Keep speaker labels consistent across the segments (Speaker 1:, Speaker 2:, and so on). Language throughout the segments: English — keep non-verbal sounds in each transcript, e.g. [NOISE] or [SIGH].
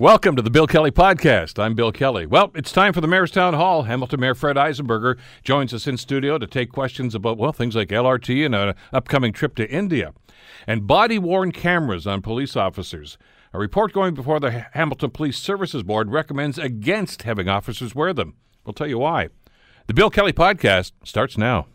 Speaker 1: Welcome to the Bill Kelly Podcast. I'm Bill Kelly. Well, it's time for the Mayor's Town Hall. Hamilton Mayor Fred Eisenberger joins us in studio to take questions about, well, things like LRT and an upcoming trip to India. And body worn cameras on police officers. A report going before the Hamilton Police Services Board recommends against having officers wear them. We'll tell you why. The Bill Kelly Podcast starts now.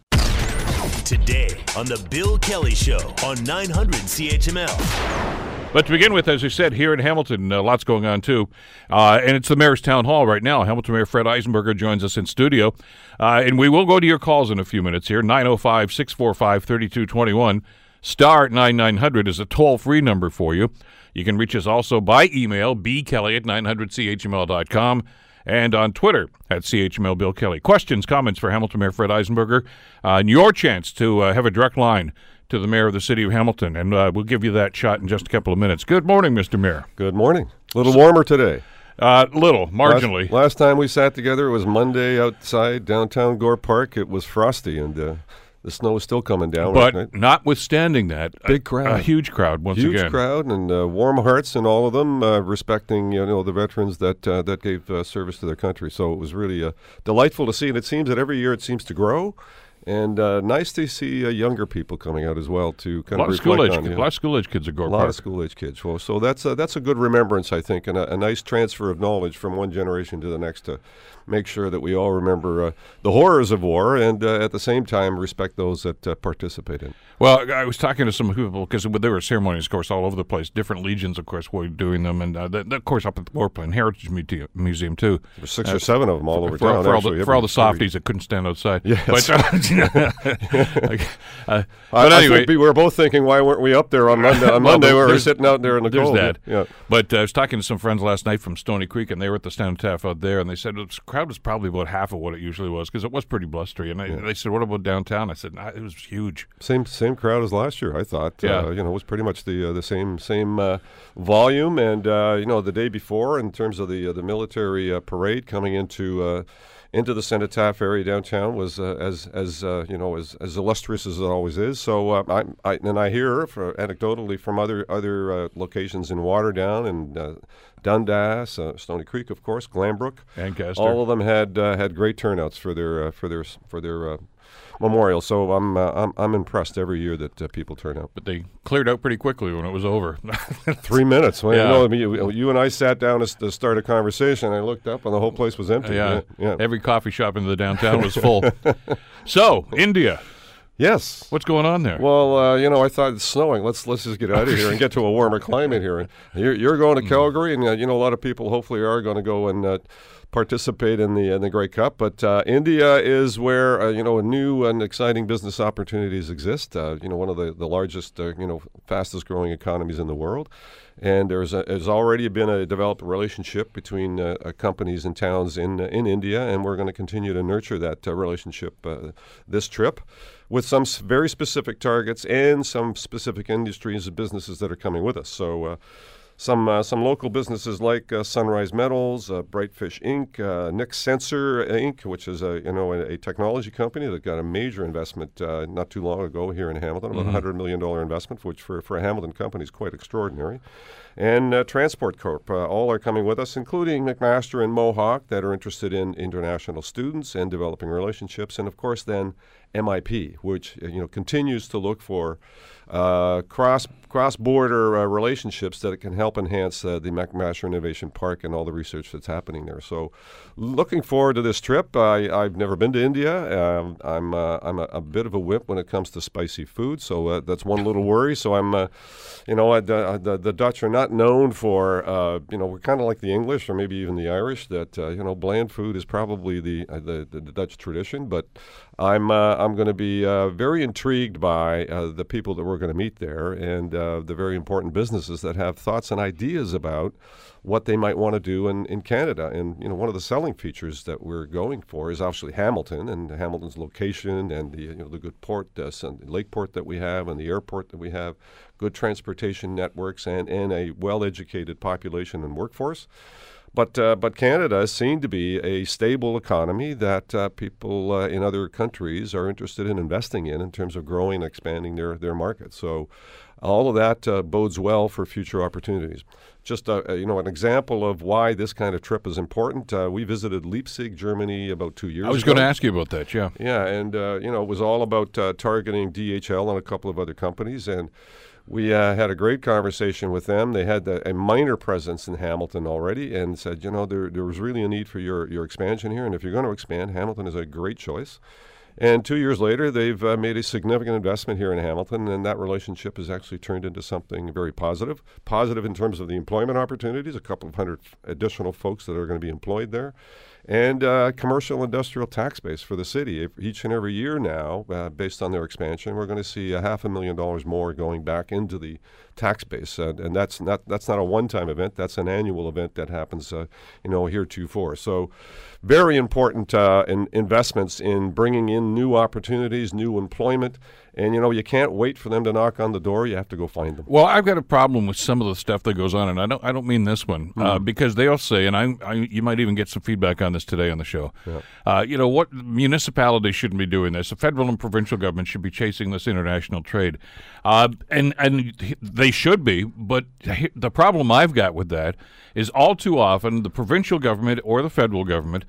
Speaker 2: Today on The Bill Kelly Show on 900 CHML.
Speaker 1: But to begin with, as I said, here in Hamilton, uh, lots going on too. Uh, and it's the Mayor's Town Hall right now. Hamilton Mayor Fred Eisenberger joins us in studio. Uh, and we will go to your calls in a few minutes here 905 645 3221. Star 9900 is a toll free number for you. You can reach us also by email, bkelly at 900chml.com, and on Twitter at CHML Bill Kelly. Questions, comments for Hamilton Mayor Fred Eisenberger, uh, and your chance to uh, have a direct line to the mayor of the city of Hamilton, and uh, we'll give you that shot in just a couple of minutes. Good morning, Mr. Mayor.
Speaker 3: Good morning. A little warmer today.
Speaker 1: Uh, little, marginally.
Speaker 3: Last, last, time we sat together, it was Monday outside downtown Gore Park. It was frosty, and uh, the snow was still coming down.
Speaker 1: But
Speaker 3: right?
Speaker 1: notwithstanding that,
Speaker 3: big crowd,
Speaker 1: a, a huge crowd once
Speaker 3: huge
Speaker 1: again,
Speaker 3: huge crowd, and uh, warm hearts, and all of them uh, respecting you know the veterans that uh, that gave uh, service to their country. So it was really uh, delightful to see, and it seems that every year it seems to grow. And uh, nice to see uh, younger people coming out as well to kind
Speaker 1: a lot
Speaker 3: of
Speaker 1: of school age,
Speaker 3: on, you
Speaker 1: a lot of school age kids are going.
Speaker 3: a lot of school age kids. Well, so that's a, that's a good remembrance, I think, and a, a, nice transfer of knowledge from one generation to the next to make sure that we all remember uh, the horrors of war and uh, at the same time respect those that uh, participate in.
Speaker 1: Well, I was talking to some people because there were ceremonies, of course, all over the place. Different legions, of course, were doing them, and uh, of course up at the Warplane Heritage Museum, Museum too.
Speaker 3: There's six or seven of them all over
Speaker 1: for,
Speaker 3: town.
Speaker 1: For, all
Speaker 3: actually,
Speaker 1: the, for all the softies that couldn't stand outside.
Speaker 3: Yes.
Speaker 1: But, uh, [LAUGHS] [LAUGHS] uh, but anyway,
Speaker 3: we were both thinking, why weren't we up there on Monday? On [LAUGHS]
Speaker 1: Well,
Speaker 3: Monday, we were sitting out there in the
Speaker 1: There's
Speaker 3: cold.
Speaker 1: that.
Speaker 3: Yeah.
Speaker 1: But uh, I was talking to some friends last night from Stoney Creek, and they were at the cenotaph out there, and they said the crowd was probably about half of what it usually was because it was pretty blustery. And I, they said, "What about downtown?" I said, nah, "It was huge."
Speaker 3: Same same crowd as last year. I thought.
Speaker 1: Yeah.
Speaker 3: Uh, you know, it was pretty much the uh, the same same uh, volume, and uh, you know, the day before in terms of the uh, the military uh, parade coming into. Into the Cenotaph area downtown was uh, as as uh, you know as, as illustrious as it always is. So uh, I, I and I hear for, anecdotally from other other uh, locations in Waterdown and uh, Dundas, uh, Stoney Creek, of course, Glanbrook,
Speaker 1: Ancaster.
Speaker 3: all of them had uh, had great turnouts for their uh, for their for their uh, memorial. So I'm uh, I'm I'm impressed every year that uh, people turn out.
Speaker 1: but they cleared out pretty quickly when it was over. [LAUGHS]
Speaker 3: Three minutes. Well,
Speaker 1: Yeah.
Speaker 3: you know, I mean, you, you and I sat down to, to start a conversation. I looked up and the whole place was empty.
Speaker 1: yeah.
Speaker 3: yeah.
Speaker 1: Every coffee shop in the downtown was full. [LAUGHS] so, India,
Speaker 3: yes.
Speaker 1: what's going on there?
Speaker 3: Well, uh, you know, I thought it's snowing. Let's let's just get out of here and get to a warmer climate here. And you're, you're going to
Speaker 1: Hmm. [LAUGHS]
Speaker 3: Calgary, and uh, you know a lot of people hopefully are going to go and uh, participate in the in the Grey Cup. But uh, India is where uh, you know new and exciting business opportunities exist. Uh, you know, one of the the largest uh, you know fastest growing economies in the world. And there's, a, there's already been a developed relationship between uh, uh, companies and towns in in India, and we're going to continue to nurture that relationship this trip with some very specific targets and some specific industries and businesses that are coming with us. So. Uh, some uh, some local businesses like uh, Sunrise Metals, uh, Brightfish Inc., uh, Nick Sensor Inc., which is a you know a, a technology company that got a major investment uh, not too long ago here in Hamilton, about a hundred million dollar investment, which for for a Hamilton company is quite extraordinary. And uh, Transport Corp, uh, all are coming with us, including McMaster and Mohawk, that are interested in international students and developing relationships, and of course then MIP, which uh, you know continues to look for uh, cross cross border uh, relationships that it can help enhance uh, the McMaster Innovation Park and all the research that's happening there. So, looking forward to this trip. I, I've never been to India. Um, I'm uh, I'm a, a bit of a whip when it comes to spicy food, so uh, that's one little [LAUGHS] worry. So I'm, uh, you know, uh, the, the the Dutch are not known for, uh, you know, we're kind of like the English or maybe even the Irish. That uh, you know, bland food is probably the uh, the, the, the Dutch tradition, but I'm uh, I'm going to be uh, very intrigued by uh, the people that we're going to meet there and uh, the very important businesses that have thoughts and ideas about what they might want to do in, in Canada. And you know, one of the selling features that we're going for is obviously Hamilton and Hamilton's location and the you know the good port, uh, sun- lake port that we have and the airport that we have, good transportation networks and and a well-educated population and workforce. But uh, but Canada is seen to be a stable economy that uh, people uh, in other countries are interested in investing in in terms of growing and expanding their their markets. So All of that uh, bodes well for future opportunities. Just uh, you know, an example of why this kind of trip is important. Uh, we visited Leipzig, Germany, about two years.
Speaker 1: I was
Speaker 3: ago.
Speaker 1: going to ask you about that. Yeah.
Speaker 3: Yeah, and uh, you know, it was all about uh, targeting DHL and a couple of other companies, and we uh, had a great conversation with them. They had a, a minor presence in Hamilton already, and said, you know, there there was really a need for your your expansion here, and if you're going to expand, Hamilton is a great choice. And two years later, they've uh, made a significant investment here in Hamilton, and that relationship has actually turned into something very positive. Positive in terms of the employment opportunities, a couple of hundred additional folks that are going to be employed there, and uh, commercial industrial tax base for the city. Each and every year now, uh, based on their expansion, we're going to see a half a million dollars more going back into the tax base, and, and that's not that's not a one-time event. That's an annual event that happens, uh, you know, heretofore. So, very important uh, in investments in bringing in new opportunities, new employment, and you know you can't wait for them to knock on the door. You have to go find them.
Speaker 1: Well, I've got a problem with some of the stuff that goes on, and I don't I don't mean this one uh,
Speaker 3: Mm-hmm.
Speaker 1: because they'll say, and I, I you might even get some feedback on this today on the show. Uh, you know what municipalities shouldn't be doing this. The federal and provincial government should be chasing this international trade, uh, and and they should be. But the problem I've got with that is all too often the provincial government or the federal government.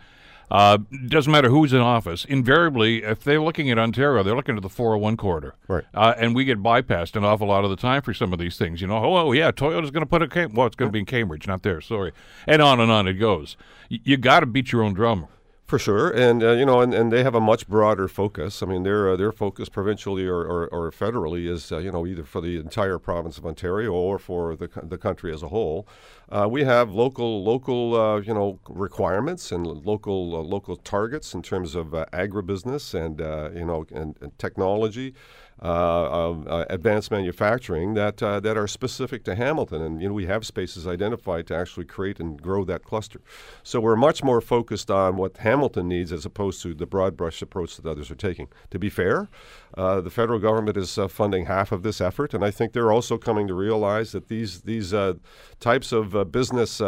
Speaker 1: Uh, doesn't matter who's in office. Invariably, if they're looking at Ontario, they're looking at the 401 corridor.
Speaker 3: Right.
Speaker 1: Uh, and we get bypassed an awful lot of the time for some of these things. You know, oh, oh yeah, Toyota's going to put a Cam- well, it's going to be in Cambridge, not there. Sorry, and on and on it goes. Y- you got to beat your own drum.
Speaker 3: For sure, and uh, you know, and, and they have a much broader focus. I mean, their uh, their focus provincially or, or, or federally is uh, you know either for the entire province of Ontario or for the the country as a whole. Uh, we have local local uh, you know requirements and local uh, local targets in terms of agribusiness and you know and, and technology. Uh, uh, advanced manufacturing that uh, that are specific to Hamilton, and you know we have spaces identified to actually create and grow that cluster. So we're much more focused on what Hamilton needs as opposed to the broad brush approach that others are taking. To be fair, the federal government is funding half of this effort, and I think they're also coming to realize that these these types of business.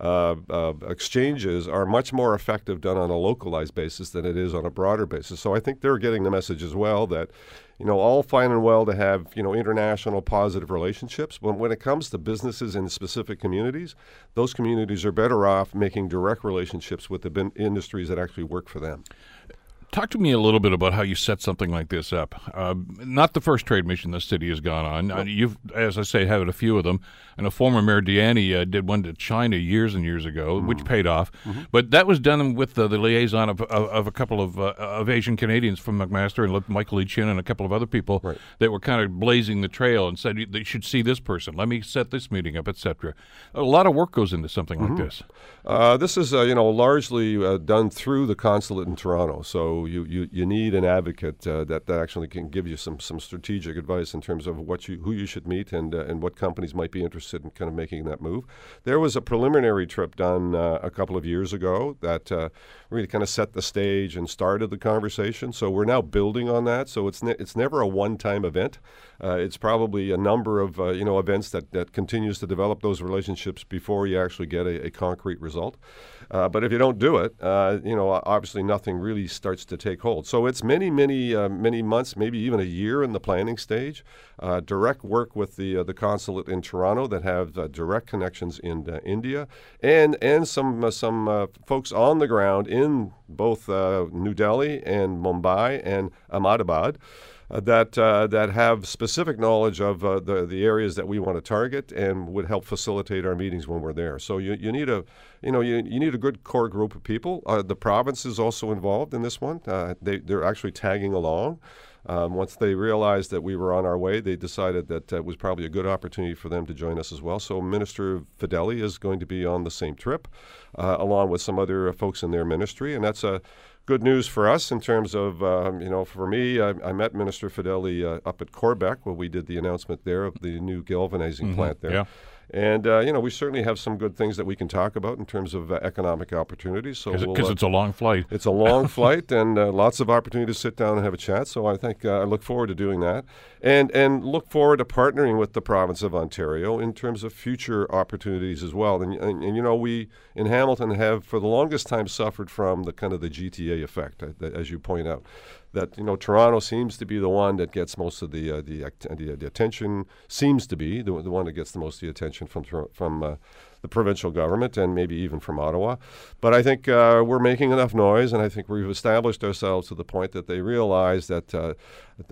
Speaker 3: Uh, uh, exchanges are much more effective done on a localized basis than it is on a broader basis. So I think they're getting the message as well that, you know, all fine and well to have you know international positive relationships, but when it comes to businesses in specific communities, those communities are better off making direct relationships with the bin- industries that actually work for them.
Speaker 1: Talk to me a little bit about how you set something like this up. Uh, not the first trade mission the city has gone on. Uh, you've, as I say, had a few of them. And a former mayor, Di Ianni, uh, did one to China years and years ago, which paid off. But that was done with the, the liaison of, of, of a couple of, uh, of Asian Canadians from McMaster and Michael Lee Chin and a couple of other people
Speaker 3: Right.
Speaker 1: that were kind of blazing the trail and said, you should see this person. Let me set this meeting up, etc. A lot of work goes into something like this.
Speaker 3: Uh, this is, uh, you know, largely uh, done through the consulate in Toronto. So you, you, you need an advocate uh, that, that actually can give you some, some strategic advice in terms of what you who you should meet and uh, and what companies might be interested in kind of making that move. There was a preliminary trip done a couple of years ago that really kind of set the stage and started the conversation. So we're now building on that. So it's ne- it's never a one time event. Uh, it's probably a number of uh, you know events that, that continues to develop those relationships before you actually get a, a concrete result. Uh, but if you don't do it, uh, you know obviously nothing really starts to take hold. So it's many many uh, many months, maybe even a year in the planning stage. Uh, direct work with the the consulate in Toronto that have direct connections in India, and and some some folks on the ground in both uh, New Delhi and Mumbai and Ahmedabad uh, that uh, that have specific knowledge of uh, the the areas that we want to target and would help facilitate our meetings when we're there. So you, you need a you know you, you need a good core group of people. Uh, the province is also involved in this one. Uh, they they're actually tagging along. Um, once they realized that we were on our way, they decided that uh, it was probably a good opportunity for them to join us as well. So Minister Fedeli is going to be on the same trip, uh, along with some other uh, folks in their ministry, and that's a good news for us in terms of, um, you know, for me, I, I met Minister Fedeli uh, up at Quebec where we did the announcement there of the new galvanizing plant there.
Speaker 1: yeah.
Speaker 3: And, uh, you know, we certainly have some good things that we can talk about in terms of uh, economic opportunities. So
Speaker 1: Because
Speaker 3: we'll, uh,
Speaker 1: it's a long flight.
Speaker 3: it's a long [LAUGHS] flight and uh, lots of opportunity to sit down and have a chat. So I think uh, I look forward to doing that, and and look forward to partnering with the province of Ontario in terms of future opportunities as well. And, and, and you know we in Hamilton have for the longest time suffered from the kind of the GTA effect, uh, as you point out. That you know Toronto seems to be the one that gets most of the uh, the, act- the, the attention. Seems to be the, the one that gets the most of the attention from from uh, the provincial government and maybe even from Ottawa. But I think uh, we're making enough noise, and I think we've established ourselves to the point that they realize that uh,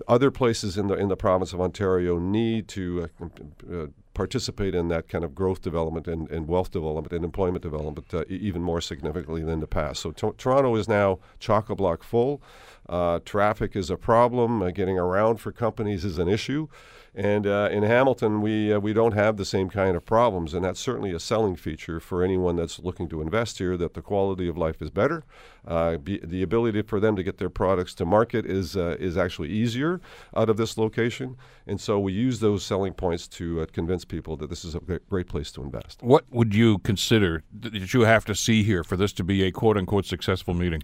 Speaker 3: other places in the in the province of Ontario need to uh, uh, participate in that kind of growth development and, and wealth development and employment development uh, even more significantly than the past. So to- Toronto is now chock a block full. Uh, traffic is a problem. Uh, getting around for companies is an issue. And uh, in Hamilton, we uh, we don't have the same kind of problems, and that's certainly a selling feature for anyone that's looking to invest here. That the quality of life is better, uh, be, the ability for them to get their products to market is uh, is actually easier out of this location, and so we use those selling points to uh, convince people that this is a great, great place to invest.
Speaker 1: What would you consider that you have to see here for this to be a quote unquote successful meeting?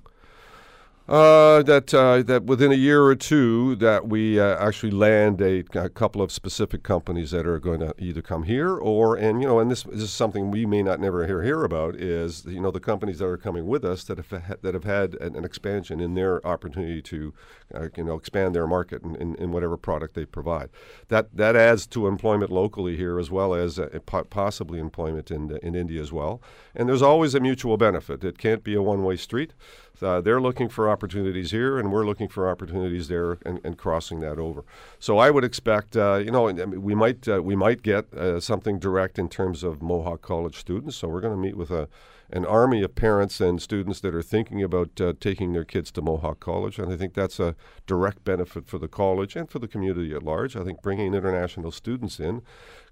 Speaker 3: Uh, that uh, that within a year or two, that we uh, actually land a, a couple of specific companies that are going to either come here or, and you know, and this, this is something we may not never hear hear about is you know the companies that are coming with us that have ha- that have had an, an expansion in their opportunity to, uh, you know, expand their market in, in, in whatever product they provide. That that adds to employment locally here as well as uh, po- possibly employment in in India as well. And there's always a mutual benefit. It can't be a one way street. Uh, they're looking for opportunities here, and we're looking for opportunities there, and, and crossing that over. So I would expect, uh, you know, we might uh, we might get uh, something direct in terms of Mohawk College students. So we're going to meet with a an army of parents and students that are thinking about uh, taking their kids to Mohawk College, and I think that's a direct benefit for the college and for the community at large. I think bringing international students in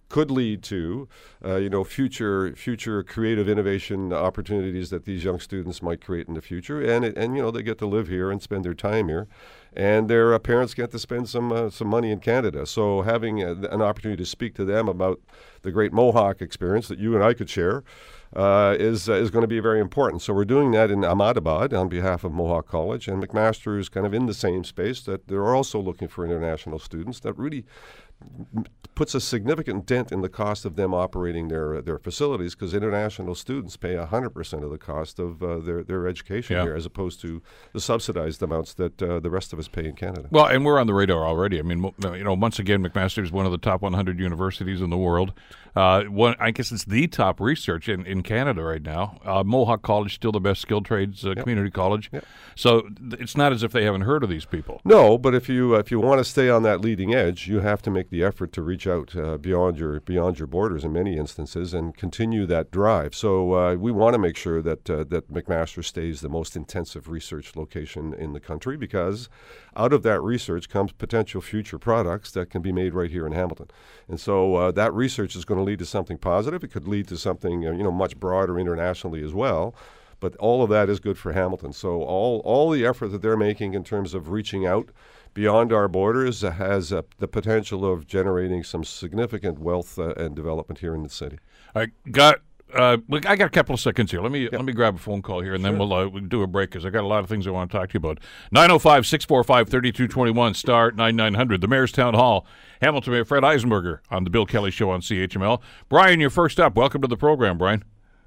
Speaker 3: could lead to, uh, you know, future future creative innovation opportunities that these young students might create in the future, and it, and you know they get to live here and spend their time here, and their uh, parents get to spend some uh, some money in Canada. So having a, an opportunity to speak to them about the great Mohawk experience that you and I could share. Uh, is uh, is going to be very important. So we're doing that in Ahmedabad on behalf of Mohawk College, and McMaster is kind of in the same space that they're also looking for international students. That really puts a significant dent in the cost of them operating their their facilities because international students pay 100% of the cost of uh, their, their education
Speaker 1: Yeah.
Speaker 3: here as opposed to the subsidized amounts that uh, the rest of us pay in Canada.
Speaker 1: Well, and we're on the radar already. I mean, you know, once again, McMaster is one of the top 100 universities in the world. Uh, one, I guess it's the top research in, in Canada right now. Uh, Mohawk College still the best skilled trades uh, community college. So th- it's not as if they haven't heard of these people.
Speaker 3: No, but if you uh, if you want to stay on that leading edge, you have to make the effort to reach out uh, beyond your beyond your borders in many instances and continue that drive. So uh, we want to make sure that uh, that McMaster stays the most intensive research location in the country because out of that research comes potential future products that can be made right here in Hamilton. And so uh, that research is going to lead to something positive. It could lead to something uh, you know much broader internationally as well. But all of that is good for Hamilton. So all all the effort that they're making in terms of reaching out beyond our borders has uh, the potential of generating some significant wealth uh, and development here in the city.
Speaker 1: I got. Uh, I got a couple of seconds here. Let me let me grab a phone call here, and then we'll, uh, we'll do a break because I got a lot of things I want to talk to you about. 905-645-3221, star nine nine hundred. The Mayor's Town Hall. Hamilton Mayor Fred Eisenberger on the Bill Kelly Show on CHML. Brian, you're first up. Welcome to the program, Brian.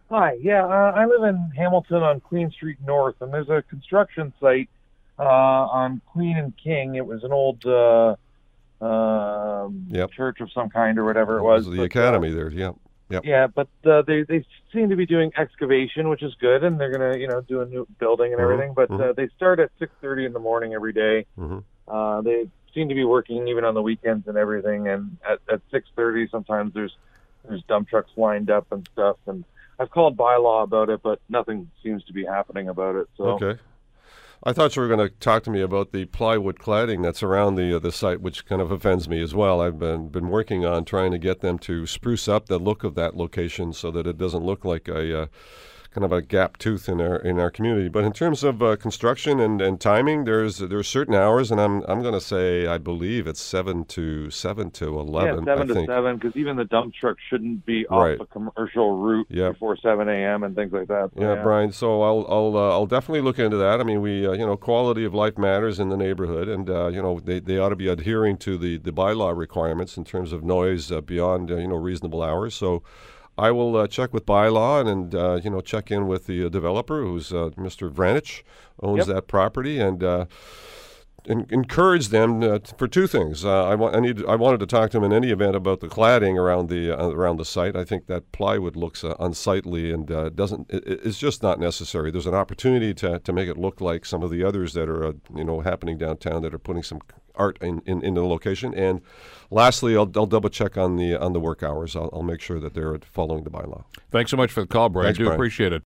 Speaker 4: Hi, yeah, uh, I live in Hamilton on Queen Street North, and there's a construction site uh, on Queen and King. It was an old uh, um,
Speaker 3: Yep.
Speaker 4: church of some kind or whatever it was.
Speaker 3: the
Speaker 4: but, uh,
Speaker 3: academy there. Yeah. Yep.
Speaker 4: yeah, but uh, they they seem to be doing excavation, which is good, and they're gonna you know do a new building and
Speaker 3: Mhm,
Speaker 4: everything. But
Speaker 3: mhm.
Speaker 4: uh, they start at six thirty in the morning every day.
Speaker 3: Mhm.
Speaker 4: Uh, they seem to be working even on the weekends and everything. And at at six thirty, sometimes there's there's dump trucks lined up and stuff. And I've called bylaw about it, but nothing seems to be happening about it. So
Speaker 3: Okay. I thought you were going to talk to me about the plywood cladding that's around the uh, the site, which kind of offends me as well. I've been been working on trying to get them to spruce up the look of that location so that it doesn't look like a uh, kind of a gap tooth in our in our community. But in terms of uh, construction and, and timing, there's there's certain hours, and I'm I'm going to say I believe it's seven to seven to eleven.
Speaker 4: yeah, seven
Speaker 3: I
Speaker 4: to
Speaker 3: think.
Speaker 4: seven, because even the dump truck shouldn't be
Speaker 3: Right.
Speaker 4: off a commercial route
Speaker 3: Yep.
Speaker 4: before seven a.m. and things like that. So,
Speaker 3: Yeah, Brian. So I'll I'll uh, I'll definitely look into that. I mean, we uh, you know quality of life matters in the neighborhood, and uh, you know they, they ought to be adhering to the, the bylaw requirements in terms of noise uh, beyond uh, you know reasonable hours. So I will uh, check with bylaw and, and uh, you know check in with the uh, developer, who's uh, Mr. Vranich, owns
Speaker 4: Yep.
Speaker 3: that property, and. Uh, en- encourage them uh, t- for two things. Uh, I, want, I need I wanted to talk to them in any event about the cladding around the uh, around the site. I think that plywood looks uh, unsightly and uh, doesn't. It, it's just not necessary. There's an opportunity to, to make it look like some of the others that are uh, you know happening downtown that are putting some art in, in, in the location. And lastly, I'll, I'll double check on the on the work hours. I'll, I'll make sure that they're following the bylaw.
Speaker 1: Thanks so much for the call, Brian.
Speaker 3: Thanks,
Speaker 1: do
Speaker 3: Brian.
Speaker 1: appreciate it.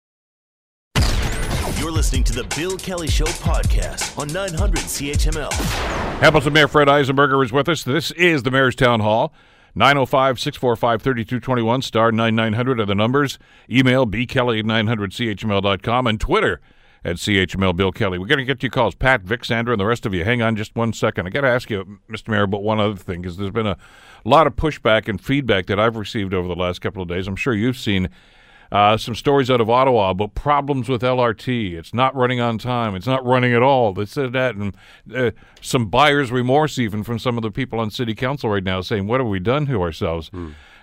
Speaker 2: You're listening to the Bill Kelly Show podcast on 900 CHML.
Speaker 1: Hamilton Mayor Fred Eisenberger is with us. This is the Mayor's Town Hall. 905 645 3221, star 9900 are the numbers. Email bkelly at 900chml.com and Twitter at CHML Bill Kelly. We're going to get you calls. Pat, Vic, Sandra, and the rest of you. Hang on just one second. I got to ask you, Mr. Mayor, about one other thing because there's been a lot of pushback and feedback that I've received over the last couple of days. I'm sure you've seen uh, some stories out of Ottawa about problems with LRT. It's not running on time. It's not running at all. They said that, and uh, some buyer's remorse even from some of the people on city council right now saying, "What have we done to ourselves?"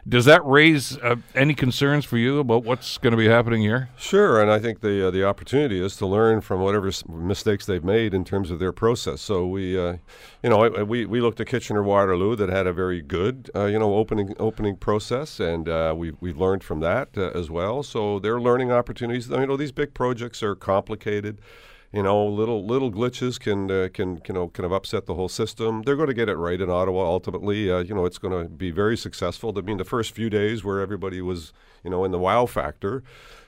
Speaker 1: Does that raise uh, any concerns for you about what's going to be happening here?
Speaker 3: Sure, and I think the uh, the opportunity is to learn from whatever mistakes they've made in terms of their process. So we, uh, you know, I- we, we looked at Kitchener Waterloo that had a very good, uh, you know, opening opening process, and uh, we we've learned from that uh, as well. So they're learning opportunities. You know, these big projects are complicated. You know, little little glitches can uh, can you know kind of upset the whole system. They're going to get it right in Ottawa ultimately. Uh, you know, it's going to be very successful. I mean, the first few days where everybody was you know in the wow factor,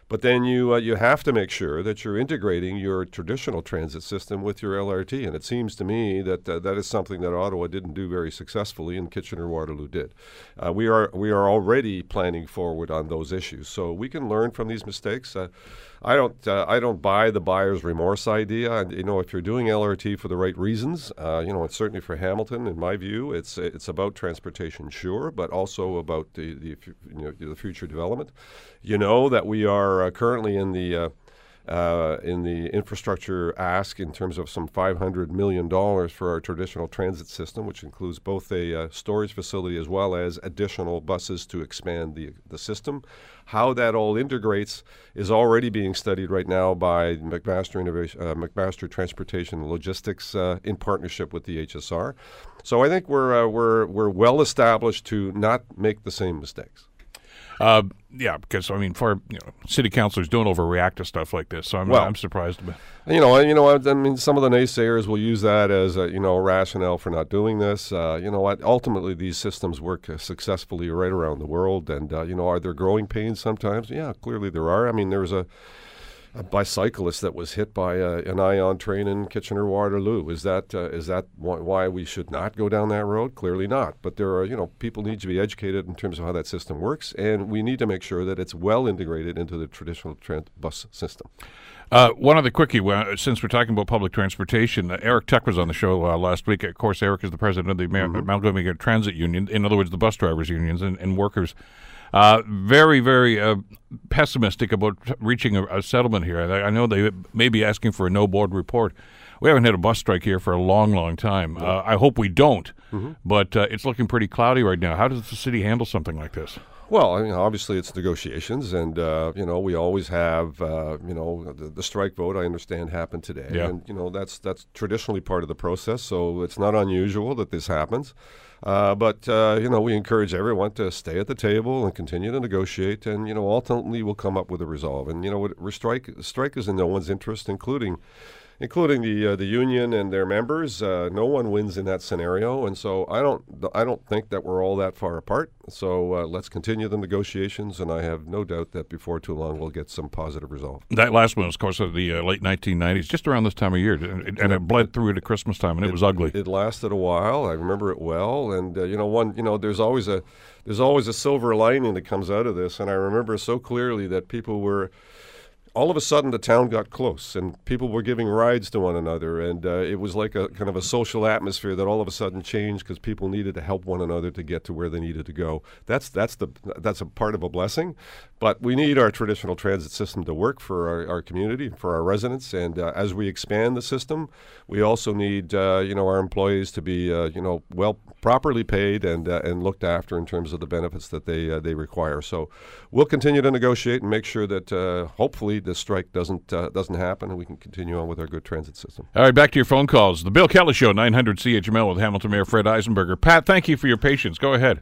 Speaker 3: but then you uh, you have to make sure that you're integrating your traditional transit system with your LRT, and it seems to me that uh, that is something that Ottawa didn't do very successfully, and Kitchener Waterloo did. Uh, we are we are already planning forward on those issues, so we can learn from these mistakes. I don't uh, I don't buy the buyer's remorse idea. You know, if you're doing LRT for the right reasons, uh, you know, it's certainly for Hamilton, in my view, it's it's about transportation, sure, but also about the the you know the future development. You know that we are uh, currently in the uh, uh, in the infrastructure ask in terms of some $500 million for our traditional transit system, which includes both a uh, storage facility as well as additional buses to expand the, the system. How that all integrates is already being studied right now by McMaster, Innovation, uh, McMaster Transportation Logistics uh, in partnership with the HSR. So I think we're, uh, we're, we're well established to not make the same mistakes.
Speaker 1: Uh, yeah, because I mean, for you know, city councilors don't overreact to stuff like this, so I'm
Speaker 3: Well-
Speaker 1: I'm surprised. But
Speaker 3: You know, you know, I, I mean, some of the naysayers will use that as a, you know a rationale for not doing this. Uh, you know, what? ultimately these systems work successfully right around the world, and uh, you know, are there growing pains sometimes? Yeah, clearly there are. I mean, there was a, a bicyclist that was hit by a, an ion train in Kitchener Waterloo. Is that uh, is that why, why we should not go down that road? Clearly not. But there are you know people need to be educated in terms of how that system works, and we need to make sure that it's well integrated into the traditional tran- bus system.
Speaker 1: Uh, one other quickie, uh, since we're talking about public transportation, uh, Eric Tuck was on the show uh, last week. Of course, Eric is the president of the Amer- Amalgamated Transit Union, in other words, the bus drivers' unions and, and workers. Uh, very, very uh, pessimistic about reaching a, a settlement here. I, I know they may be asking for a no board report. We haven't had a bus strike here for a long, long time. Uh, I hope we don't, but uh, it's looking pretty cloudy right now. How does the city handle something like this?
Speaker 3: Well, I mean, obviously it's negotiations, and uh, you know we always have uh, you know the, the strike vote. I understand happened today,
Speaker 1: Yeah.
Speaker 3: and you know that's that's traditionally part of the process, so it's not unusual that this happens. Uh, but uh, you know we encourage everyone to stay at the table and continue to negotiate, and you know ultimately we'll come up with a resolve. And you know strike strike is in no one's interest, including including the uh, the union and their members. Uh, no one wins in that scenario, and so I don't I don't think that we're all that far apart. So uh, let's continue the negotiations, and I have no doubt that before too long we'll get some positive resolve.
Speaker 1: That last one was, of course, of the uh, late 1990s, just around this time of year, and it, and it bled through to Christmas time, and it, was ugly.
Speaker 3: It lasted a while. I remember it well, and uh, you know, one you know, there's always a there's always a silver lining that comes out of this, and I remember so clearly that people were. All of a sudden, the town got close, and people were giving rides to one another, and uh, it was like a kind of a social atmosphere that all of a sudden changed because people needed to help one another to get to where they needed to go. That's that's the that's a part of a blessing, But we need our traditional transit system to work for our, our community, for our residents, and uh, as we expand the system, we also need uh, you know our employees to be uh, you know well properly paid and uh, and looked after in terms of the benefits that they uh, they require. So we'll continue to negotiate and make sure that uh, hopefully this strike doesn't doesn't happen and we can continue on with our good transit system.
Speaker 1: All right, back to your phone calls. The Bill Kelly Show, 900 CHML with Hamilton Mayor Fred Eisenberger. Pat, thank you for your patience. Go ahead.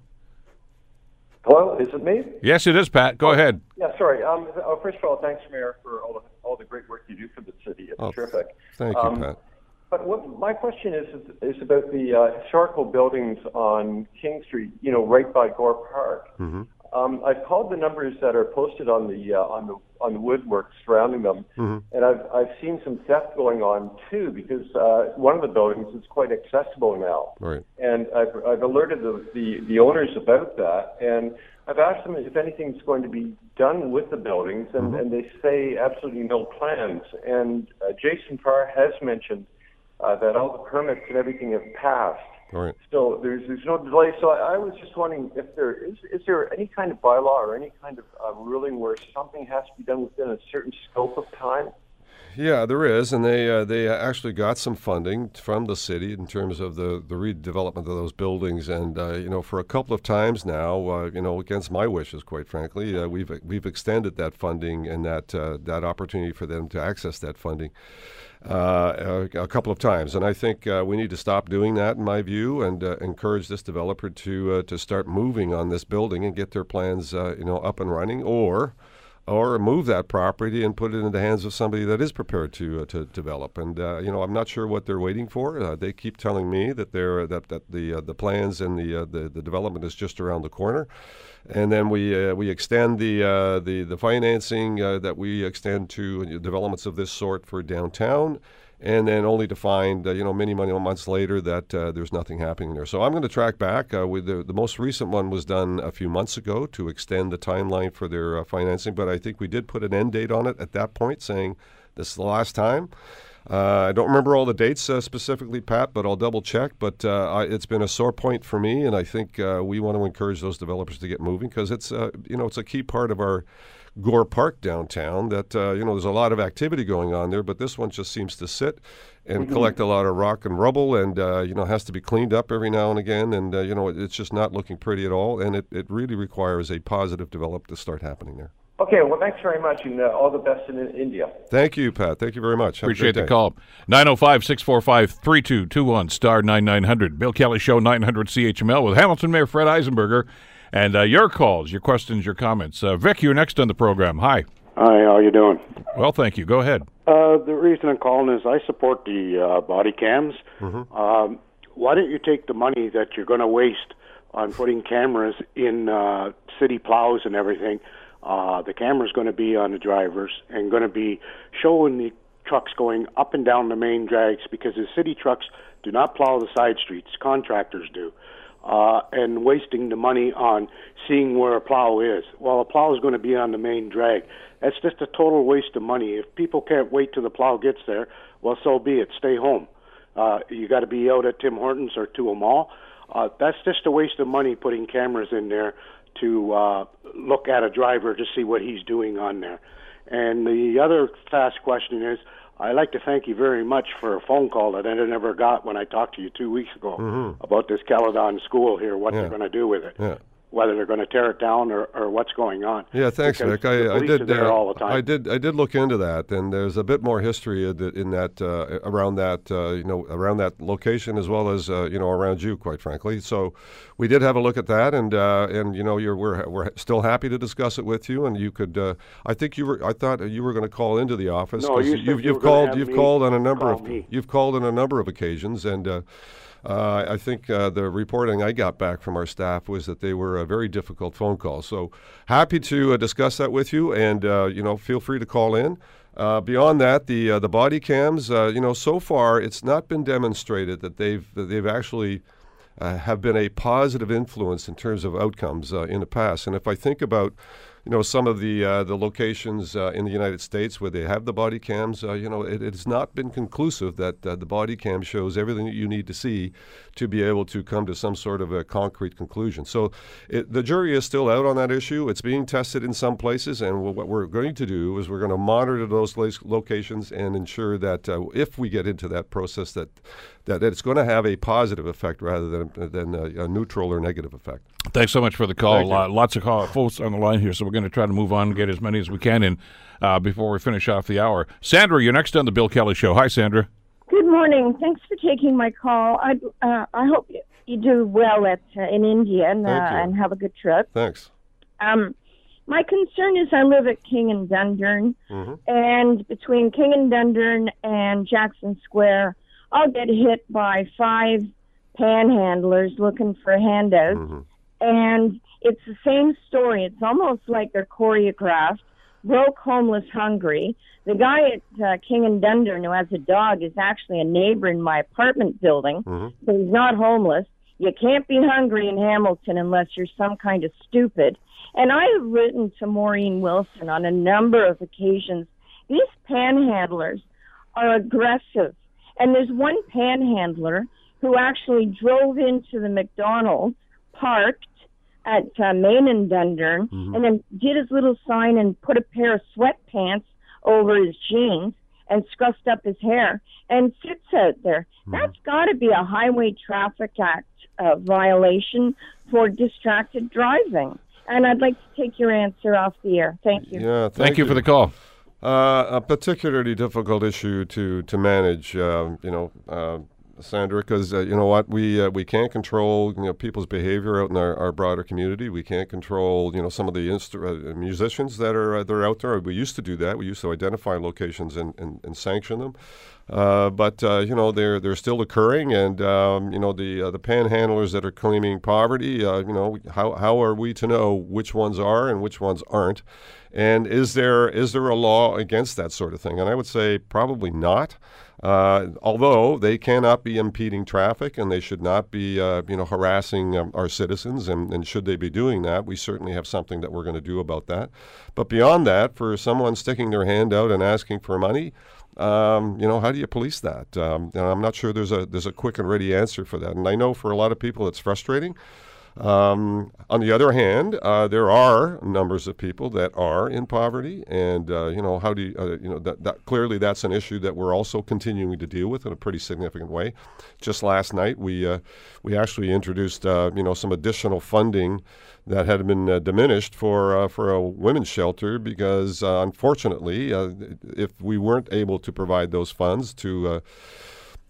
Speaker 5: Hello, is it me?
Speaker 1: Yes, it is, Pat. Go ahead.
Speaker 5: Yeah, sorry. Um, oh, first of all, thanks, Mayor, for all the all the great work you do for the city. It's
Speaker 3: Oh,
Speaker 5: terrific.
Speaker 3: Thank you,
Speaker 5: Um,
Speaker 3: Pat.
Speaker 5: But what my question is is, is about the uh, historical buildings on King Street. You know, right by Gore Park.
Speaker 3: Mm-hmm.
Speaker 5: Um, I've called the numbers that are posted on the uh, on the on the woodwork surrounding them,
Speaker 3: Mm-hmm.
Speaker 5: and I've I've seen some theft going on too because uh, one of the buildings is quite accessible now.
Speaker 3: Right.
Speaker 5: And I've, I've alerted the, the, the owners about that, and I've asked them if anything's going to be done with the buildings, and, and they say absolutely no plans. And uh, Jason Farr has mentioned uh, that all the permits and everything have passed.
Speaker 3: Right.
Speaker 5: So there's there's no delay. So I, I was just wondering if there is is there any kind of bylaw or any kind of uh, ruling where something has to be done within a certain scope of time?
Speaker 3: Yeah, there is, and they uh, they actually got some funding from the city in terms of the, the redevelopment of those buildings, and uh, you know for a couple of times now, uh, you know against my wishes, quite frankly, uh, we've we've extended that funding and that uh, that opportunity for them to access that funding uh, a, a couple of times, and I think uh, we need to stop doing that, in my view, and uh, encourage this developer to uh, to start moving on this building and get their plans, you know, up and running, or or move that property and put it in the hands of somebody that is prepared to uh, to develop. And uh, you know, I'm not sure what they're waiting for. Uh, they keep telling me that they're that that the uh, the plans and the, uh, the the development is just around the corner. And then we uh, we extend the the the financing that we extend to developments of this sort for downtown and then only to find, uh, you know, many, many months later that uh, there's nothing happening there. So I'm going to track back. Uh, with the, the most recent one was done a few months ago to extend the timeline for their uh, financing, but I think we did put an end date on it at that point, saying this is the last time. Uh, I don't remember all the dates uh, specifically, Pat, but I'll double check. But I, it's been a sore point for me, and I think we want to encourage those developers to get moving because it's you know it's a key part of our Gore Park downtown. That uh, you know there's a lot of activity going on there, but this one just seems to sit and collect a lot of rock and rubble, and uh, you know has to be cleaned up every now and again, and uh, you know it, it's just not looking pretty at all, and it, it really requires a positive develop to start happening there.
Speaker 5: Okay, well, thanks very much, and uh, all the best in India.
Speaker 3: Thank you, Pat. Thank you very much. Have
Speaker 1: Appreciate the call. 905 645 3221, star 9900. Bill Kelly Show, 900 CHML with Hamilton Mayor Fred Eisenberger. And uh, your calls, your questions, your comments. Uh, Vic, you're next on the program. Hi.
Speaker 6: Hi, how you doing?
Speaker 1: Well, thank you. Go ahead.
Speaker 6: Uh, the reason I'm calling is I support the uh, body cams. Um, why don't you take the money that you're going to waste on putting cameras in uh, city plows and everything? Uh, the camera's going to be on the drivers and going to be showing the trucks going up and down the main drags because the city trucks do not plow the side streets; contractors do. Uh, and wasting the money on seeing where a plow is. Well, a plow is going to be on the main drag. That's just a total waste of money. If people can't wait till the plow gets there, well, so be it. Stay home. Uh, you got to be out at Tim Hortons or to a mall. Uh, that's just a waste of money putting cameras in there to uh, look at a driver to see what he's doing on there. And the other fast question is, I'd like to thank you very much for a phone call that I never got when I talked to you two weeks ago mm-hmm. about this Caledon school here, what
Speaker 3: Yeah.
Speaker 6: they're going to do with it,
Speaker 3: Yeah.
Speaker 6: Whether they're going to tear it down or, or what's going on.
Speaker 3: Yeah, thanks,
Speaker 6: Because
Speaker 3: Vic. I, I did. uh,
Speaker 6: all the time.
Speaker 3: I did. I did look into that, and there's a bit more history in that- in that uh, around that uh, you know around that location as well as uh, you know around you, quite frankly. So we did have a look at that, and uh, and you know you're we're we're still happy to discuss it with you, and you could. Uh, I think you were. I thought you were going to call into the office.
Speaker 6: No, you
Speaker 3: you've,
Speaker 6: you
Speaker 3: you've
Speaker 6: gonna
Speaker 3: called you've called on a number
Speaker 6: call
Speaker 3: of
Speaker 6: me.
Speaker 3: you've called on a number of occasions, and. Uh, I think uh, the reporting I got back from our staff was that they were a very difficult phone call. So happy to uh, discuss that with you, and uh, you know, feel free to call in. Uh, beyond that, the uh, the body cams, you know, so far it's not been demonstrated that they've that they've actually have been a positive influence in terms of outcomes in the past. And if I think about you know, some of the uh, the locations uh, in the United States where they have the body cams, uh, you know, it, it, has not been conclusive that uh, the body cam shows everything that you need to see to be able to come to some sort of a concrete conclusion. So it, the jury is still out on that issue. It's being tested in some places, and what we're going to do is we're going to monitor those locations and ensure that uh, if we get into that process, that that it's going to have a positive effect rather than than a, a neutral or negative effect.
Speaker 1: Thanks so much for the call. lots of call, folks on the line here, so we're going to try to move on and get as many as we can in uh, before we finish off the hour. Sandra, you're next on the Bill Kelly Show. Hi, Sandra.
Speaker 7: Good morning. Thanks for taking my call. I uh, I hope you do well at uh, in India and, uh, and have a good trip.
Speaker 3: Thanks.
Speaker 7: Um, my concern is I live at King and Dundurn, mm-hmm. and between King and Dundurn and Jackson Square, I'll get hit by five panhandlers looking for handouts. Mm-hmm. And it's the same story. It's almost like they're choreographed. Broke, homeless, hungry. The guy at uh, King and Dundurn who has a dog is actually a neighbor in my apartment building, mm-hmm. so he's not homeless. You can't be hungry in Hamilton unless you're some kind of stupid. And I have written to Maureen Wilson on a number of occasions. These panhandlers are aggressive. And there's one panhandler who actually drove into the McDonald's, parked at uh, Main and Dundurn, mm-hmm. and then did his little sign and put a pair of sweatpants over his jeans and scruffed up his hair and sits out there. Mm-hmm. That's got to be a Highway Traffic Act uh, violation for distracted driving. And I'd like to take your answer off the air. Thank you.
Speaker 3: Yeah,
Speaker 1: thank, thank you, you for the call.
Speaker 3: Uh, a particularly difficult issue to to manage. Uh, you know, uh, Sandra, because uh, you know what we uh, we can't control you know people's behavior out in our, our broader community. We can't control you know some of the instru- uh, musicians that are that are out there. We used to do that. We used to identify locations and, and, and sanction them. Uh, but uh, you know they're they're still occurring, and um, you know the uh, the panhandlers that are claiming poverty. you know how how are we to know which ones are and which ones aren't? And is there is there a law against that sort of thing? And I would say probably not. Uh, although they cannot be impeding traffic and they should not be, uh, you know, harassing um, our citizens, and, and, should they be doing that, we certainly have something that we're going to do about that. But beyond that, for someone sticking their hand out and asking for money, um, you know, how do you police that? Um, and I'm not sure there's a there's a quick and ready answer for that. And I know for a lot of people it's frustrating. Um, on the other hand, uh, there are numbers of people that are in poverty, and uh, you know how do you, uh, you know that, that, clearly that's an issue that we're also continuing to deal with in a pretty significant way. Just last night, we uh, we actually introduced uh, you know some additional funding that had been uh, diminished for for a women's shelter because unfortunately, if we weren't able to provide those funds to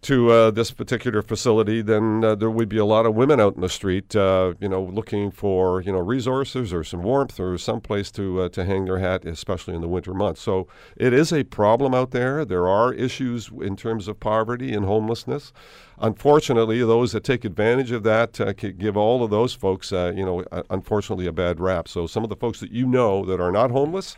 Speaker 3: to uh, this particular facility, then uh, there would be a lot of women out in the street, uh, you know, looking for you know resources or some warmth or some place to uh, to hang their hat, especially in the winter months. So it is a problem out there. There are issues in terms of poverty and homelessness. Unfortunately, those that take advantage of that uh, give all of those folks, uh, you know, unfortunately, a bad rap. So some of the folks that you know that are not homeless.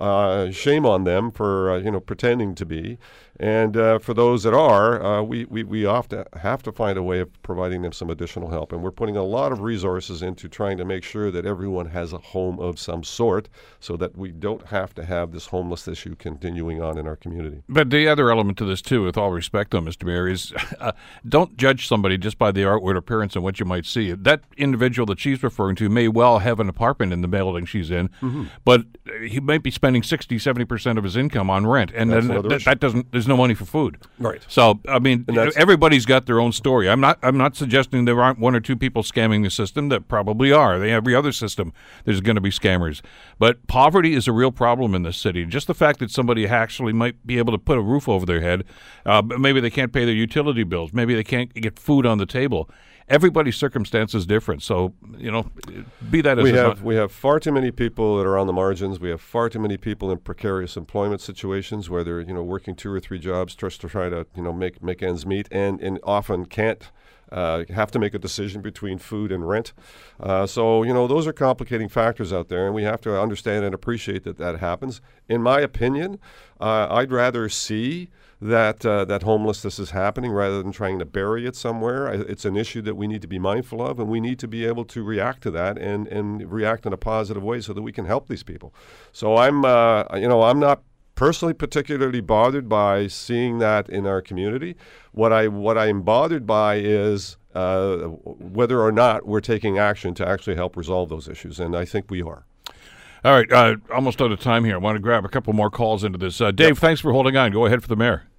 Speaker 3: Uh, shame on them for uh, you know pretending to be, and uh, for those that are, uh, we, we, we often have to find a way of providing them some additional help. And we're putting a lot of resources into trying to make sure that everyone has a home of some sort so that we don't have to have this homeless issue continuing on in our community.
Speaker 1: But the other element to this, too, with all respect, though, Mr. Mayor, is [LAUGHS] uh, don't judge somebody just by the outward appearance and what you might see. That individual that she's referring to may well have an apartment in the building she's in, mm-hmm. but he might be spending 60, 70% of his income on rent. And then that, that doesn't, there's no money for food.
Speaker 3: Right.
Speaker 1: So I mean, everybody's got their own story. I'm not. I'm not suggesting there aren't one or two people scamming the system. That probably are. They every other system. There's going to be scammers. But poverty is a real problem in this city. Just the fact that somebody actually might be able to put a roof over their head, uh, maybe they can't pay their utility bills, maybe they can't get food on the table everybody's circumstance is different. So you know, be that as
Speaker 3: we have, not. we have far too many people that are on the margins. We have far too many people in precarious employment situations where they're you know working two or three jobs just to try to you know make make ends meet, and and often can't uh, have to make a decision between food and rent. Uh, so, you know, those are complicating factors out there, and we have to understand and appreciate that that happens. In my opinion, uh, I'd rather see that uh, that homelessness is happening rather than trying to bury it somewhere. It's an issue that we need to be mindful of, and we need to be able to react to that and, and react in a positive way so that we can help these people. So I'm, uh, you know, I'm not personally particularly bothered by seeing that in our community. What I what I'm bothered by is uh, whether or not we're taking action to actually help resolve those issues, and I think we are.
Speaker 1: All right, uh, almost out of time here. I want to grab a couple more calls into this. Uh, Dave, yep. thanks for holding on. Go ahead for the mayor.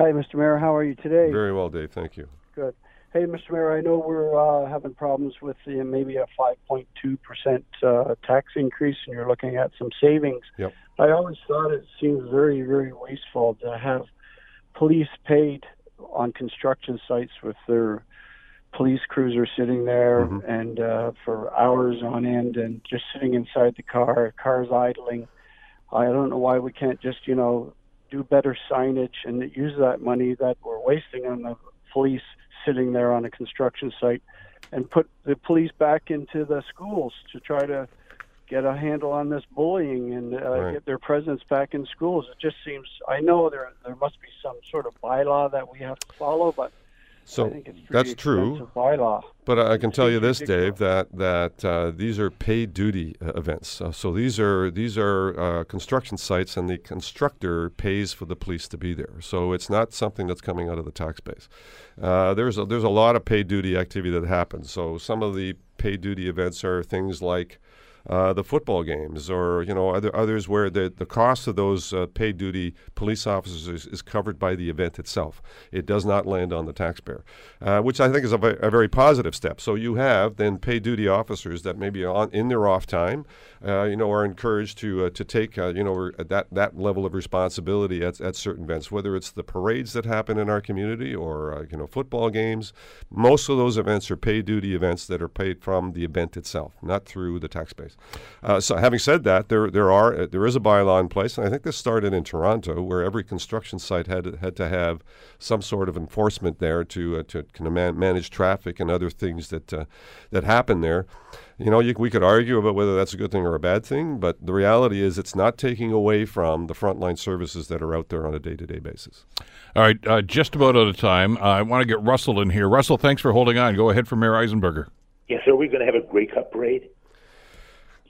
Speaker 8: Hi, Mr. Mayor. How are you today?
Speaker 3: Very well, Dave. Thank you.
Speaker 8: Good. Hey, Mr. Mayor, I know we're uh, having problems with the, maybe a 5.2% uh, tax increase, and you're looking at some savings.
Speaker 3: Yep.
Speaker 8: I always thought it seems very, very wasteful to have police paid on construction sites with their police cruiser sitting there mm-hmm. and uh, for hours on end and just sitting inside the car, cars idling. I don't know why we can't just, you know, do better signage and use that money that we're wasting on the police sitting there on a construction site and put the police back into the schools to try to get a handle on this bullying and uh, right. get their presence back in schools. It just seems I know there there must be some sort of bylaw that we have to follow, but
Speaker 3: so that's true.
Speaker 8: Bylaw.
Speaker 3: But I can tell you this, Dave, that that uh, these are paid duty uh, events. Uh, so these are these are uh, construction sites, and the constructor pays for the police to be there. So it's not something that's coming out of the tax base. Uh, there's a, there's a lot of paid duty activity that happens. So some of the paid duty events are things like uh, the football games, or you know other others where the, the cost of those uh, paid duty police officers is, is, covered by the event itself. It does not land on the taxpayer, uh, which I think is a, a, very positive step. So you have then paid duty officers that maybe on in their off time, uh, you know, are encouraged to uh, to take uh, you know that that level of responsibility at, at certain events, whether it's the parades that happen in our community or you know football games. Most of those events are paid duty events that are paid from the event itself, not through the tax base. Uh, so, having said that, there there are uh, there is a bylaw in place, and I think this started in Toronto, where every construction site had had to have some sort of enforcement there to uh, to kind of man- manage traffic and other things that uh, that happen there. You know, you, we could argue about whether that's a good thing or a bad thing, but the reality is it's not taking away from the frontline services that are out there on a day-to-day basis.
Speaker 1: All right, uh, just about out of time. I want to get Russell in here. Russell, thanks for holding on. Go ahead for Mayor Eisenberger.
Speaker 9: Yes, are we going to have a Grey Cup parade?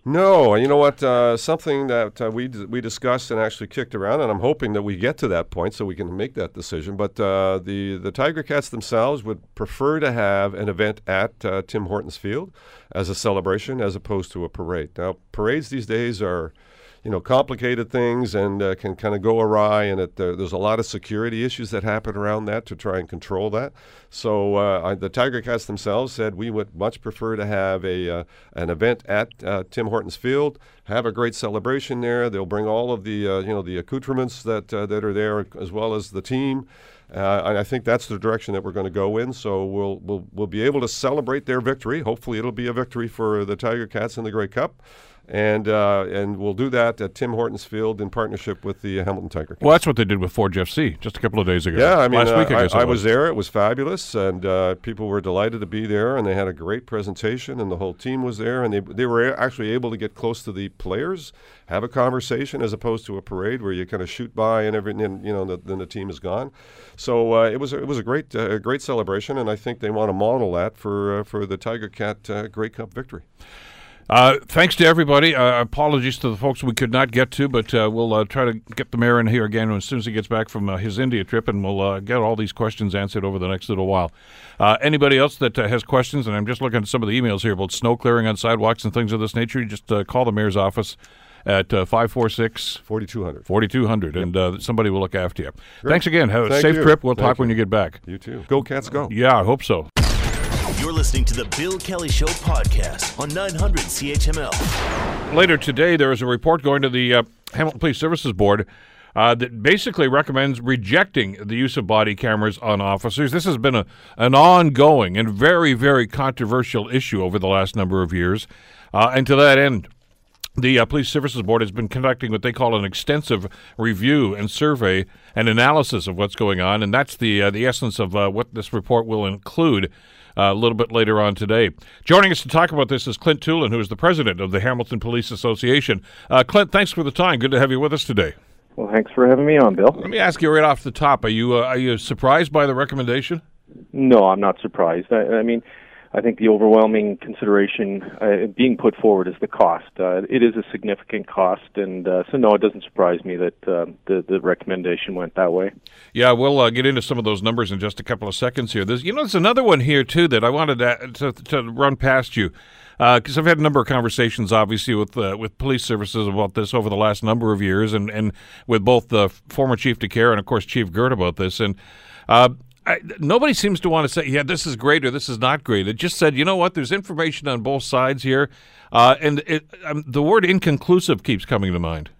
Speaker 3: No, you know what? Uh, something that uh, we d- we discussed and actually kicked around, and I'm hoping that we get to that point so we can make that decision. But uh, the the Tiger Cats themselves would prefer to have an event at uh, Tim Hortons Field as a celebration, as opposed to a parade. Now, parades these days are you know, complicated things and uh, can kind of go awry. And it, uh, there's a lot of security issues that happen around that to try and control that. So uh, I, the Tiger Cats themselves said we would much prefer to have a uh, an event at uh, Tim Hortons Field, have a great celebration there. They'll bring all of the you know the accoutrements that that are there as well as the team. Uh, and I think that's the direction that we're going to go in. So we'll, we'll we'll be able to celebrate their victory. Hopefully, it'll be a victory for the Tiger Cats in the Grey Cup and uh, and we'll do that at Tim Hortons Field in partnership with the Hamilton Tiger.
Speaker 1: Well, that's what they did with Forge FC just a couple of days ago.
Speaker 3: Yeah, I mean,
Speaker 1: last week I,
Speaker 3: uh, I,
Speaker 1: I
Speaker 3: was. there. It was fabulous, and uh, people were delighted to be there, and they had a great presentation, and the whole team was there, and they they were actually able to get close to the players, have a conversation, as opposed to a parade where you kind of shoot by and everything, and you know, the, then the team is gone. So uh, it was it was a great uh, great celebration, and I think they want to model that for uh, for the Tiger Cat Grey Cup victory.
Speaker 1: Uh, thanks to everybody. Uh, apologies to the folks we could not get to, but uh, we'll uh, try to get the mayor in here again as soon as he gets back from uh, his India trip, and we'll uh, get all these questions answered over the next little while. anybody else that has questions, and I'm just looking at some of the emails here about snow clearing on sidewalks and things of this nature, you just call the mayor's office at 546
Speaker 3: 4200.
Speaker 1: 4200, yep. and somebody will look after you. Great. Thanks again. Have a Thank safe you. trip. We'll
Speaker 3: Thank
Speaker 1: talk
Speaker 3: you.
Speaker 1: when you get back.
Speaker 3: You too. Go, Cats, go.
Speaker 1: Yeah, I hope so.
Speaker 2: You're listening to the Bill Kelly Show podcast on 900 CHML.
Speaker 1: Later today, there is a report going to the uh, Hamilton Police Services Board uh, that basically recommends rejecting the use of body cameras on officers. This has been a, an ongoing and very, very controversial issue over the last number of years. Uh, and to that end, the uh, Police Services Board has been conducting what they call an extensive review and survey and analysis of what's going on, and that's the uh, the essence of uh, what this report will include. Uh, a little bit later on today. Joining us to talk about this is Clint Twolan, who is the president of the Hamilton Police Association. Uh, Clint, thanks for the time. Good to have you with us today.
Speaker 10: Well, thanks for having me on, Bill.
Speaker 1: Let me ask you right off the top: Are you uh, are you surprised by the recommendation?
Speaker 10: No, I'm not surprised. I, I mean, I think the overwhelming consideration uh, being put forward is the cost. Uh, it is a significant cost, and uh, so no, it doesn't surprise me that uh, the the recommendation went that way.
Speaker 1: Yeah, we'll uh, get into some of those numbers in just a couple of seconds here. There's, you know, there's another one here too that I wanted to to, to run past you because uh, I've had a number of conversations, obviously, with with police services about this over the last number of years, and and with both the former Chief De Caire and of course Chief Girt about this, and I, nobody seems to want to say, yeah, this is great or this is not great. It just said, you know what, there's information on both sides here. Uh, and it, um, the word inconclusive keeps coming to mind.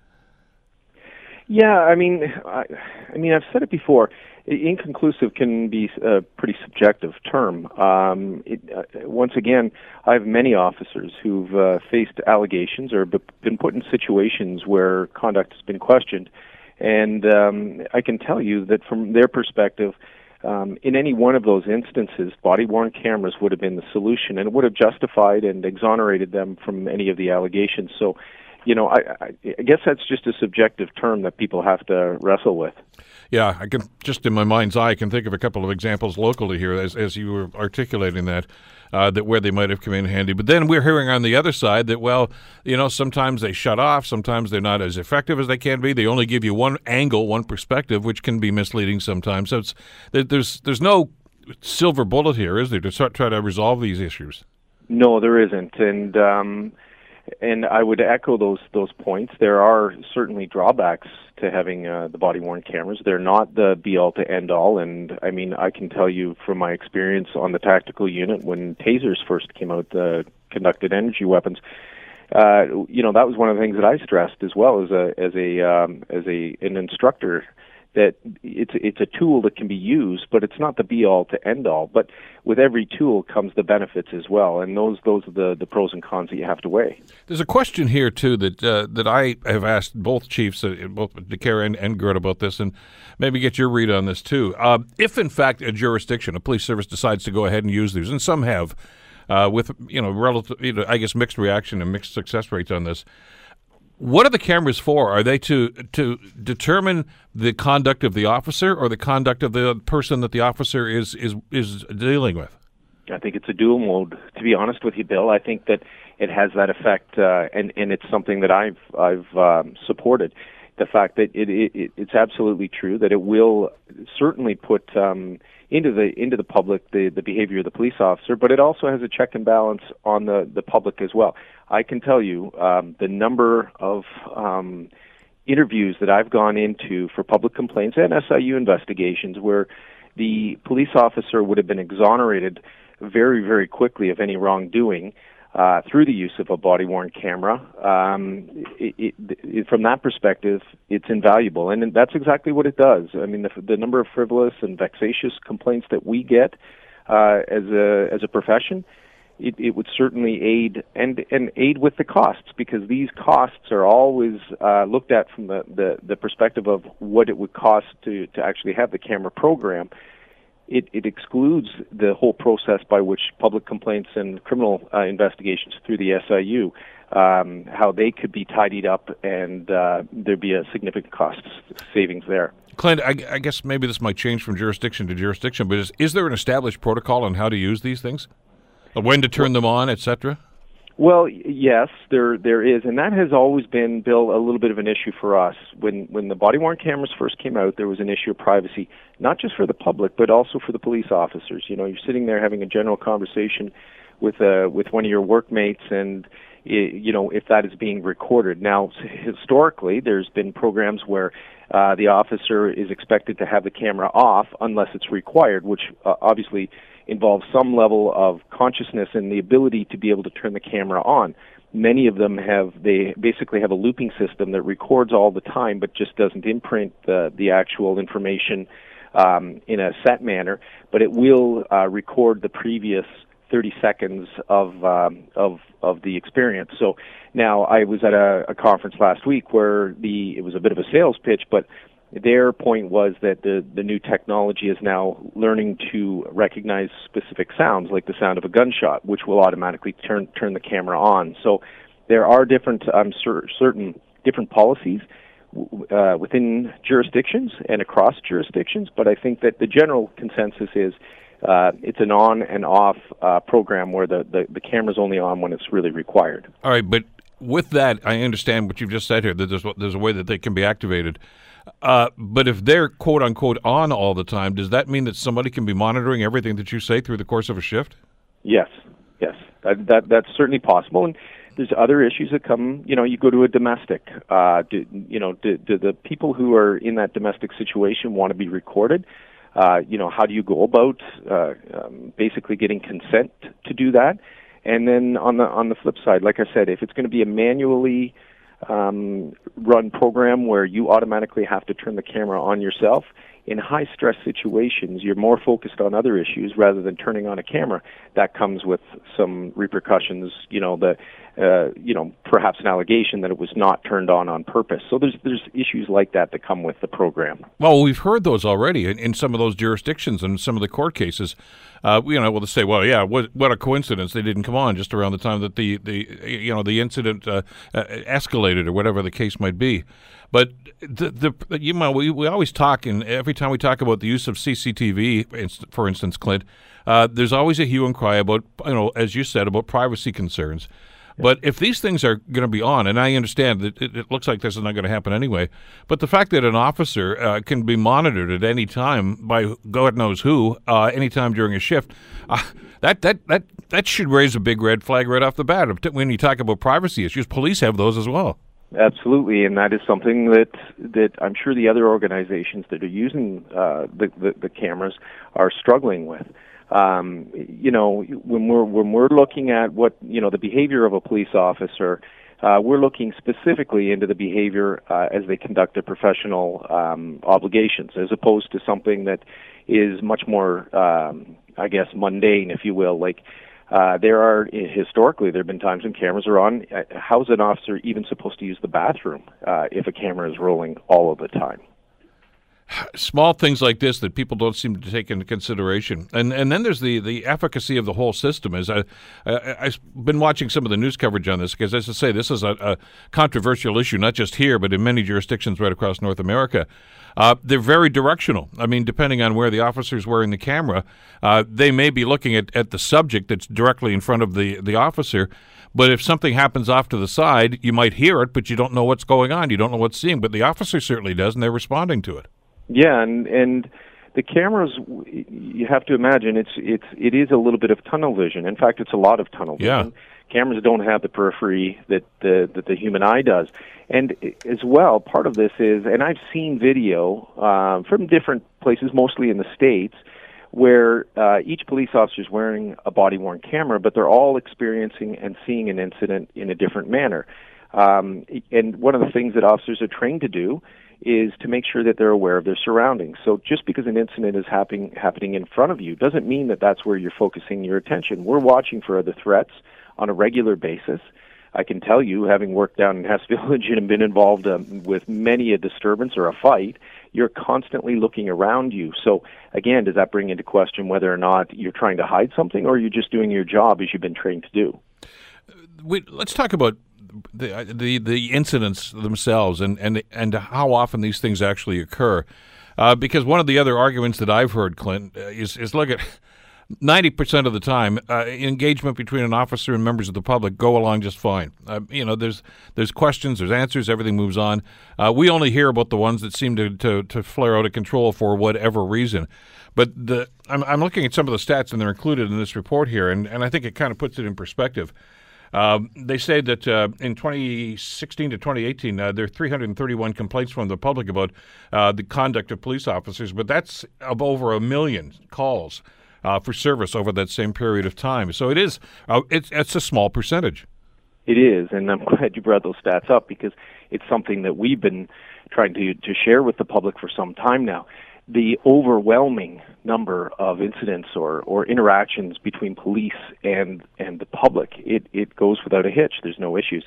Speaker 10: Yeah, I mean, I, I mean, I've said it before. Inconclusive can be a pretty subjective term. Um, it, uh, once again, I have many officers who've uh, faced allegations or been put in situations where conduct has been questioned, and um, I can tell you that from their perspective, um, in any one of those instances, body worn cameras would have been the solution and it would have justified and exonerated them from any of the allegations. So, you know, I, I, I guess that's just a subjective term that people have to wrestle with.
Speaker 1: Yeah, I can just in my mind's eye, I can think of a couple of examples locally here as as you were articulating that uh, that where they might have come in handy. But then we're hearing on the other side that well, you know, sometimes they shut off, sometimes they're not as effective as they can be. They only give you one angle, one perspective, which can be misleading sometimes. So it's there's there's no silver bullet here, is there, to start, try to resolve these issues?
Speaker 10: No, there isn't, and. Um, and I would echo those those points. There are certainly drawbacks to having uh, the body worn cameras. They're not the be all to end all. And I mean, I can tell you from my experience on the tactical unit when tasers first came out, the conducted energy weapons. Uh, you know, that was one of the things that I stressed as well as a as a um, as a an instructor that it's it's a tool that can be used, but it's not the be all to end all. But with every tool comes the benefits as well, and those those are the, the pros and cons that you have to weigh.
Speaker 1: There's a question here too that uh, that I have asked both chiefs, uh, both De Caire and, and Girt about this, and maybe get your read on this too. Uh, if in fact a jurisdiction, a police service decides to go ahead and use these, and some have. Uh, with you know relative, you know, I guess mixed reaction and mixed success rates on this. What are the cameras for? Are they to to determine the conduct of the officer or the conduct of the person that the officer is is is dealing with?
Speaker 10: I think it's a dual mode. To be honest with you, Bill, I think that it has that effect, uh, and and it's something that I've I've um, supported. The fact that it, it it's absolutely true that it will certainly put um, into the into the public the the behavior of the police officer, but it also has a check and balance on the the public as well. I can tell you um, the number of um, interviews that I've gone into for public complaints and SIU investigations where the police officer would have been exonerated very very quickly of any wrongdoing uh, through the use of a body worn camera. Um, it, it, it, from that perspective, it's invaluable, and that's exactly what it does. I mean, the, the number of frivolous and vexatious complaints that we get uh, as a as a profession. It, it would certainly aid and and aid with the costs because these costs are always uh, looked at from the, the, the perspective of what it would cost to, to actually have the camera program it, it excludes the whole process by which public complaints and criminal uh, investigations through the SIU, um, how they could be tidied up and uh, there'd be a significant cost savings there.
Speaker 1: Clint, I, I, guess maybe this might change from jurisdiction to jurisdiction, but is, is there an established protocol on how to use these things? When to turn them on, etc.?
Speaker 10: Well, yes, there there is, and that has always been, Bill, a little bit of an issue for us. When when the body worn cameras first came out, there was an issue of privacy, not just for the public, but also for the police officers. You know, you're sitting there having a general conversation with uh, with one of your workmates, and you know if that is being recorded. Now, historically, there's been programs where uh, the officer is expected to have the camera off unless it's required, which uh, obviously involves some level of consciousness and the ability to be able to turn the camera on. Many of them have they basically have a looping system that records all the time, but just doesn't imprint the the actual information um, in a set manner. But it will uh, record the previous 30 seconds of um, of of the experience. So now I was at a, a conference last week where the it was a bit of a sales pitch, but their point was that the, the new technology is now learning to recognize specific sounds, like the sound of a gunshot, which will automatically turn turn the camera on. So there are different, um, cer- certain different policies uh, within jurisdictions and across jurisdictions, but I think that the general consensus is uh, it's an on and off uh, program where the, the, the camera's only on when it's really required.
Speaker 1: All right, but with that, I understand what you've just said here that there's, there's a way that they can be activated. Uh, but if they're quote unquote on all the time, does that mean that somebody can be monitoring everything that you say through the course of a shift?
Speaker 10: Yes, yes, that, that that's certainly possible. And there's other issues that come. You know, you go to a domestic. Uh, do, you know, do, do the people who are in that domestic situation want to be recorded? Uh, you know, how do you go about uh, um, basically getting consent to do that? And then on the on the flip side, like I said, if it's going to be a manually um, run program where you automatically have to turn the camera on yourself. In high stress situations, you're more focused on other issues rather than turning on a camera. That comes with some repercussions. You know, the uh, you know, perhaps an allegation that it was not turned on on purpose. So there's there's issues like that that come with the program.
Speaker 1: Well, we've heard those already in, in some of those jurisdictions and some of the court cases. Uh, you know, well, to say, well, yeah, what what a coincidence they didn't come on just around the time that the the you know the incident uh, uh escalated or whatever the case might be. But the, the you know we, we always talk and every time we talk about the use of CCTV, for instance, Clint, uh, there's always a hue and cry about you know as you said about privacy concerns. But if these things are going to be on, and I understand that it, it, looks like this is not going to happen anyway, but the fact that an officer uh, can be monitored at any time by God knows who, uh, anytime during a shift, uh, that that that that should raise a big red flag right off the bat. When you talk about privacy issues, police have those as well.
Speaker 10: Absolutely, and that is something that that I'm sure the other organizations that are using uh, the, the the cameras are struggling with um, you know, when we're when we're looking at what you know the behavior of a police officer, uh, we're looking specifically into the behavior uh, as they conduct their professional um, obligations, as opposed to something that is much more, um, I guess, mundane, if you will. Like uh, there are historically there have been times when cameras are on. Uh, how is an officer even supposed to use the bathroom uh, if a camera is rolling all of the time?
Speaker 1: Small things like this that people don't seem to take into consideration. And and then there's the, the efficacy of the whole system. As I, I have been watching some of the news coverage on this because, as I say, this is a, a, controversial issue, not just here but in many jurisdictions right across North America. Uh, they're very directional. I mean, depending on where the officer's wearing the camera, uh, they may be looking at, at the subject that's directly in front of the, the officer. But if something happens off to the side, you might hear it, but you don't know what's going on. You don't know what's seeing. But the officer certainly does, and they're responding to it.
Speaker 10: Yeah, and and the cameras you have to imagine it's it's it is a little bit of tunnel vision. In fact, it's a lot of tunnel vision.
Speaker 1: Yeah.
Speaker 10: Cameras don't have the periphery that the that the human eye does. And as well, part of this is, and I've seen video uh, from different places, mostly in the states, where uh, each police officer is wearing a body worn camera, but they're all experiencing and seeing an incident in a different manner. Um, and one of the things that officers are trained to do is to make sure that they're aware of their surroundings. So just because an incident is happening happening in front of you doesn't mean that that's where you're focusing your attention. We're watching for other threats on a regular basis. I can tell you, having worked down in Hess [LAUGHS] Village and been involved um, with many a disturbance or a fight, you're constantly looking around you. So again, does that bring into question whether or not you're trying to hide something or you're just doing your job as you've been trained to do?
Speaker 1: Wait, let's talk about the the the incidents themselves and and and how often these things actually occur. Uh, because one of the other arguments that I've heard, Clint, uh, is is look at. Ninety percent of the time, uh, engagement between an officer and members of the public go along just fine. Uh, you know, there's there's questions, there's answers, everything moves on. Uh, we only hear about the ones that seem to, to, to flare out of control for whatever reason. But the I'm, I'm looking at some of the stats, and they're included in this report here, and, and I think it kind of puts it in perspective. Um, they say that uh, in 2016 to 2018, uh, there are 331 complaints from the public about uh, the conduct of police officers, but that's of over a million calls uh, for service over that same period of time. So it is uh, it's it's a small percentage.
Speaker 10: It is, and I'm [LAUGHS] glad you brought those stats up because it's something that we've been trying to to share with the public for some time now the overwhelming number of incidents or, or interactions between police and, and the public, it, it goes without a hitch. There's no issues.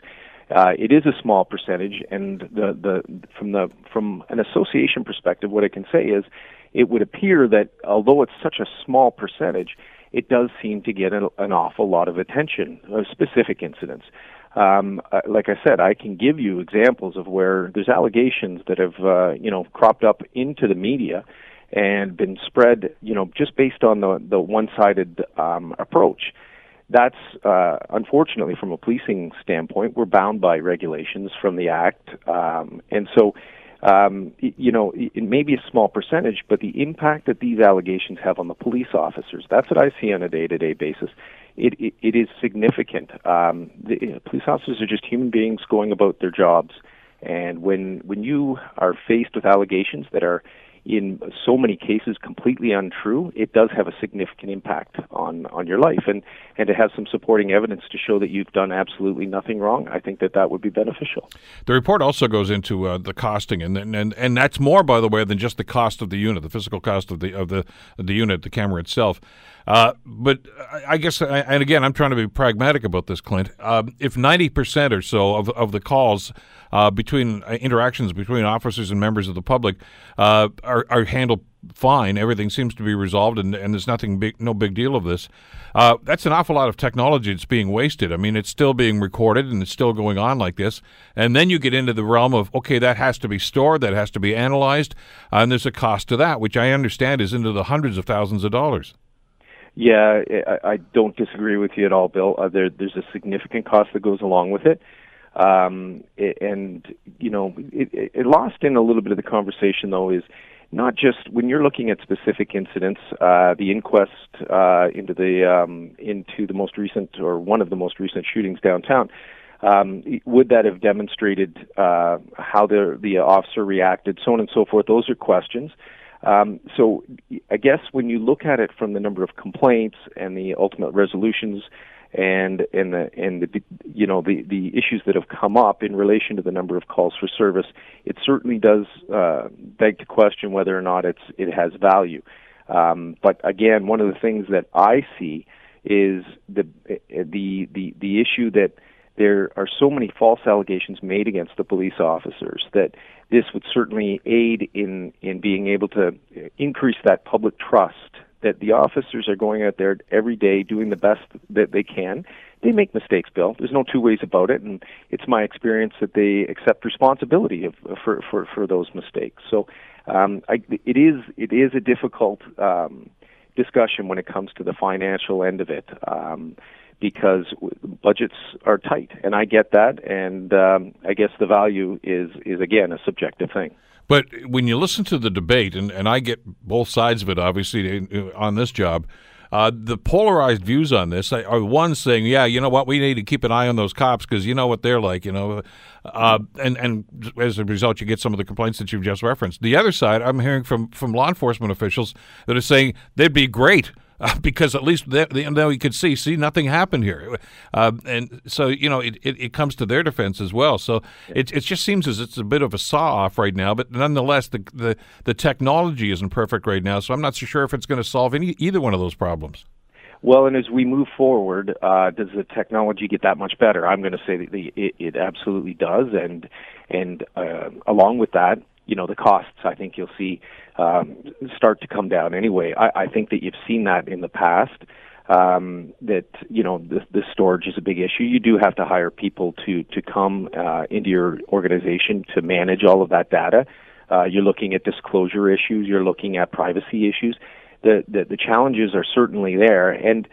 Speaker 10: Uh, it is a small percentage, and the, the from the from an association perspective, what I can say is, it would appear that although it's such a small percentage, it does seem to get an, an awful lot of attention of specific incidents. Um, uh, like I said, I can give you examples of where there's allegations that have uh, you know cropped up into the media and been spread, you know, just based on the the one-sided um, approach that's uh, unfortunately from a policing standpoint, we're bound by regulations from the act, um, and so um, you know it may be a small percentage, but the impact that these allegations have on the police officers—that's what I see on a day-to-day basis. It, it, it is significant. Um, the you know, police officers are just human beings going about their jobs, and when when you are faced with allegations that are in so many cases completely untrue, it does have a significant impact on on your life, and and to have some supporting evidence to show that you've done absolutely nothing wrong, I think that that would be beneficial.
Speaker 1: The report also goes into uh, the costing, and, and and that's more, by the way, than just the cost of the unit, the physical cost of the of the of the unit, the camera itself. Uh, but I guess, and again, I'm trying to be pragmatic about this, Clint. Uh, if 90% or so of, of the calls uh, between uh, interactions between officers and members of the public uh, are, are handled fine, everything seems to be resolved, and, and there's nothing big, no big deal of this. Uh, that's an awful lot of technology that's being wasted. I mean, it's still being recorded and it's still going on like this. And then you get into the realm of okay, that has to be stored, that has to be analyzed, and there's a cost to that, which I understand is into the hundreds of thousands of dollars.
Speaker 10: Yeah, I, I don't disagree with you at all, Bill. Uh, there, there's a significant cost that goes along with it. Um, and, you know, it, it lost in a little bit of the conversation, though, is not just when you're looking at specific incidents, uh, the inquest uh, into the um, into the most recent or one of the most recent shootings downtown. Um, would that have demonstrated uh, how the the officer reacted, so on and so forth? Those are questions. Um, so I guess when you look at it from the number of complaints and the ultimate resolutions and and the and the you know the the issues that have come up in relation to the number of calls for service, it certainly does uh, beg to question whether or not it's it has value. Um, but again, one of the things that I see is the the the the issue that there are so many false allegations made against the police officers that this would certainly aid in in being able to increase that public trust that the officers are going out there every day doing the best that they can. They make mistakes, Bill. There's no two ways about it, and it's my experience that they accept responsibility of, for for for those mistakes. So, um, I, it is it is a difficult um, discussion when it comes to the financial end of it. Um, because budgets are tight, and I get that. And um, I guess the value is is again a subjective thing.
Speaker 1: But when you listen to the debate, and, and I get both sides of it, obviously, on this job, uh, the polarized views on this are one saying, yeah, you know what, we need to keep an eye on those cops because you know what they're like, you know. Uh, and, and as a result, you get some of the complaints that you've just referenced. The other side, I'm hearing from, from law enforcement officials that are saying they'd be great uh, [LAUGHS] because at least they, they, you could see, see, nothing happened here, uh, and so you know it, it, it, comes to their defense as well. So it it just seems as it's a bit of a saw off right now, but nonetheless, the, the the technology isn't perfect right now, so I'm not so sure if it's going to solve any either one of those problems.
Speaker 10: Well, and as we move forward, uh, does the technology get that much better? I'm going to say that the, it, it absolutely does, and and uh, along with that, you know, the costs. I think you'll see um, start to come down anyway. I, I think that you've seen that in the past. Um, that you know the, the storage is a big issue. You do have to hire people to to come uh, into your organization to manage all of that data. Uh, you're looking at disclosure issues. You're looking at privacy issues. The, the the challenges are certainly there, and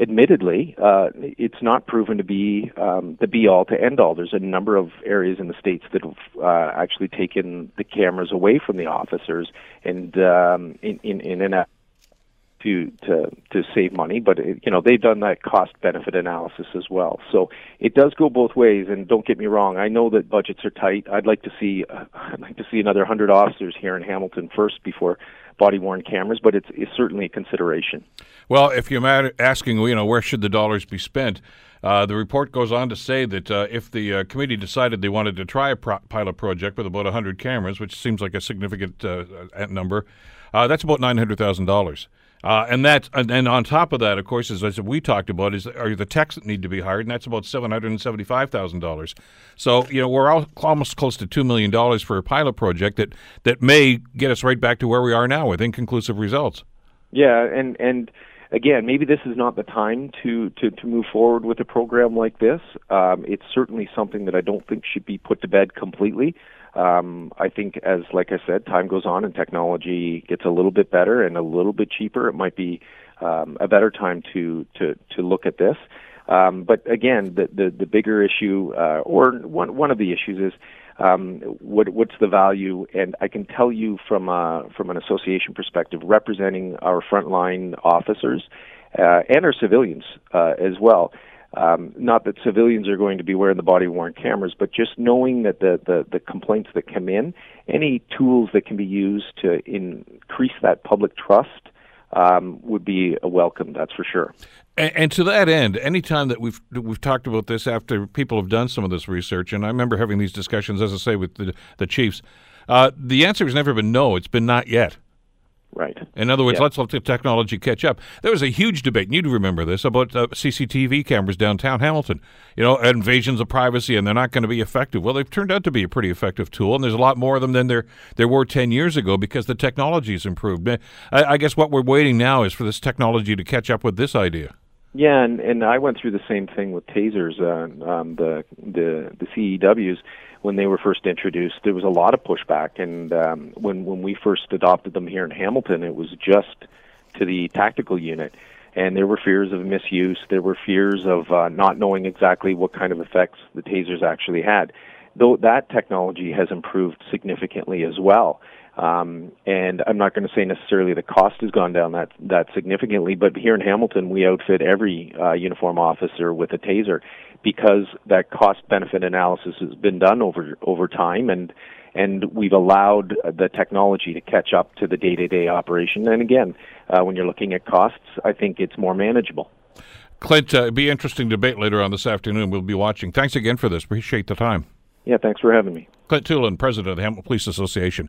Speaker 10: admittedly, uh, it's not proven to be um, the be all to end all. There's a number of areas in the states that have uh, actually taken the cameras away from the officers and um, in, in, in an to to to save money, but it, you know they've done that cost benefit analysis as well. So it does go both ways. And don't get me wrong, I know that budgets are tight. I'd like to see uh, [LAUGHS] I'd like to see another hundred officers here in Hamilton first before body worn cameras, but it's, it's certainly a consideration.
Speaker 1: Well, if you're asking, you know, where should the dollars be spent? Uh, the report goes on to say that uh, if the uh, committee decided they wanted to try a pro- pilot project with about 100 cameras, which seems like a significant uh, uh, number, uh, that's about $900,000. Uh, and that, and, on top of that, of course, as, as we talked about, is are the techs that need to be hired, and that's about seven hundred and seventy-five thousand dollars. So you know we're almost close to two million dollars for a pilot project that that may get us right back to where we are now with inconclusive results.
Speaker 10: Yeah, and and again, maybe this is not the time to to, to move forward with a program like this. Um, it's certainly something that I don't think should be put to bed completely. Um, I think as like I said, time goes on and technology gets a little bit better and a little bit cheaper, it might be um, a better time to to to look at this. Um, but again, the, the the bigger issue, uh, or one one of the issues is um, what, what's the value? And I can tell you from a, from an association perspective, representing our frontline officers uh, and our civilians uh, as well. Um, not that civilians are going to be wearing the body worn cameras, but just knowing that the, the, the complaints that come in, any tools that can be used to increase that public trust um, would be a welcome, that's for sure.
Speaker 1: And, and, to that end, anytime that we've we've talked about this after people have done some of this research, and I remember having these discussions, as I say, with the, the chiefs, uh, the answer has never been no. It's been not yet.
Speaker 10: Right.
Speaker 1: In other words, yeah. let's let the technology catch up. There was a huge debate, and you'd remember this, about uh, CCTV cameras downtown Hamilton. You know, invasions of privacy, and they're not going to be effective. Well, they've turned out to be a pretty effective tool, and there's a lot more of them than there there were ten years ago because the technology's improved. I, I guess what we're waiting now is for this technology to catch up with this idea.
Speaker 10: Yeah, and and I went through the same thing with tasers, uh, um, the the the CEWs when they were first introduced. There was a lot of pushback, and um, when when we first adopted them here in Hamilton, it was just to the tactical unit, and there were fears of misuse. There were fears of uh, not knowing exactly what kind of effects the tasers actually had. Though that technology has improved significantly as well. Um, and I'm not going to say necessarily the cost has gone down that that significantly, but here in Hamilton, we outfit every uh, uniform officer with a taser because that cost benefit analysis has been done over over time, and and we've allowed the technology to catch up to the day to day operation. And again, uh, when you're looking at costs, I think it's more manageable.
Speaker 1: Clint, uh, it'll be interesting debate later on this afternoon. We'll be watching. Thanks again for this. Appreciate the time.
Speaker 10: Yeah, thanks for having me.
Speaker 1: Clint Twolan, President of the Hamilton Police Association.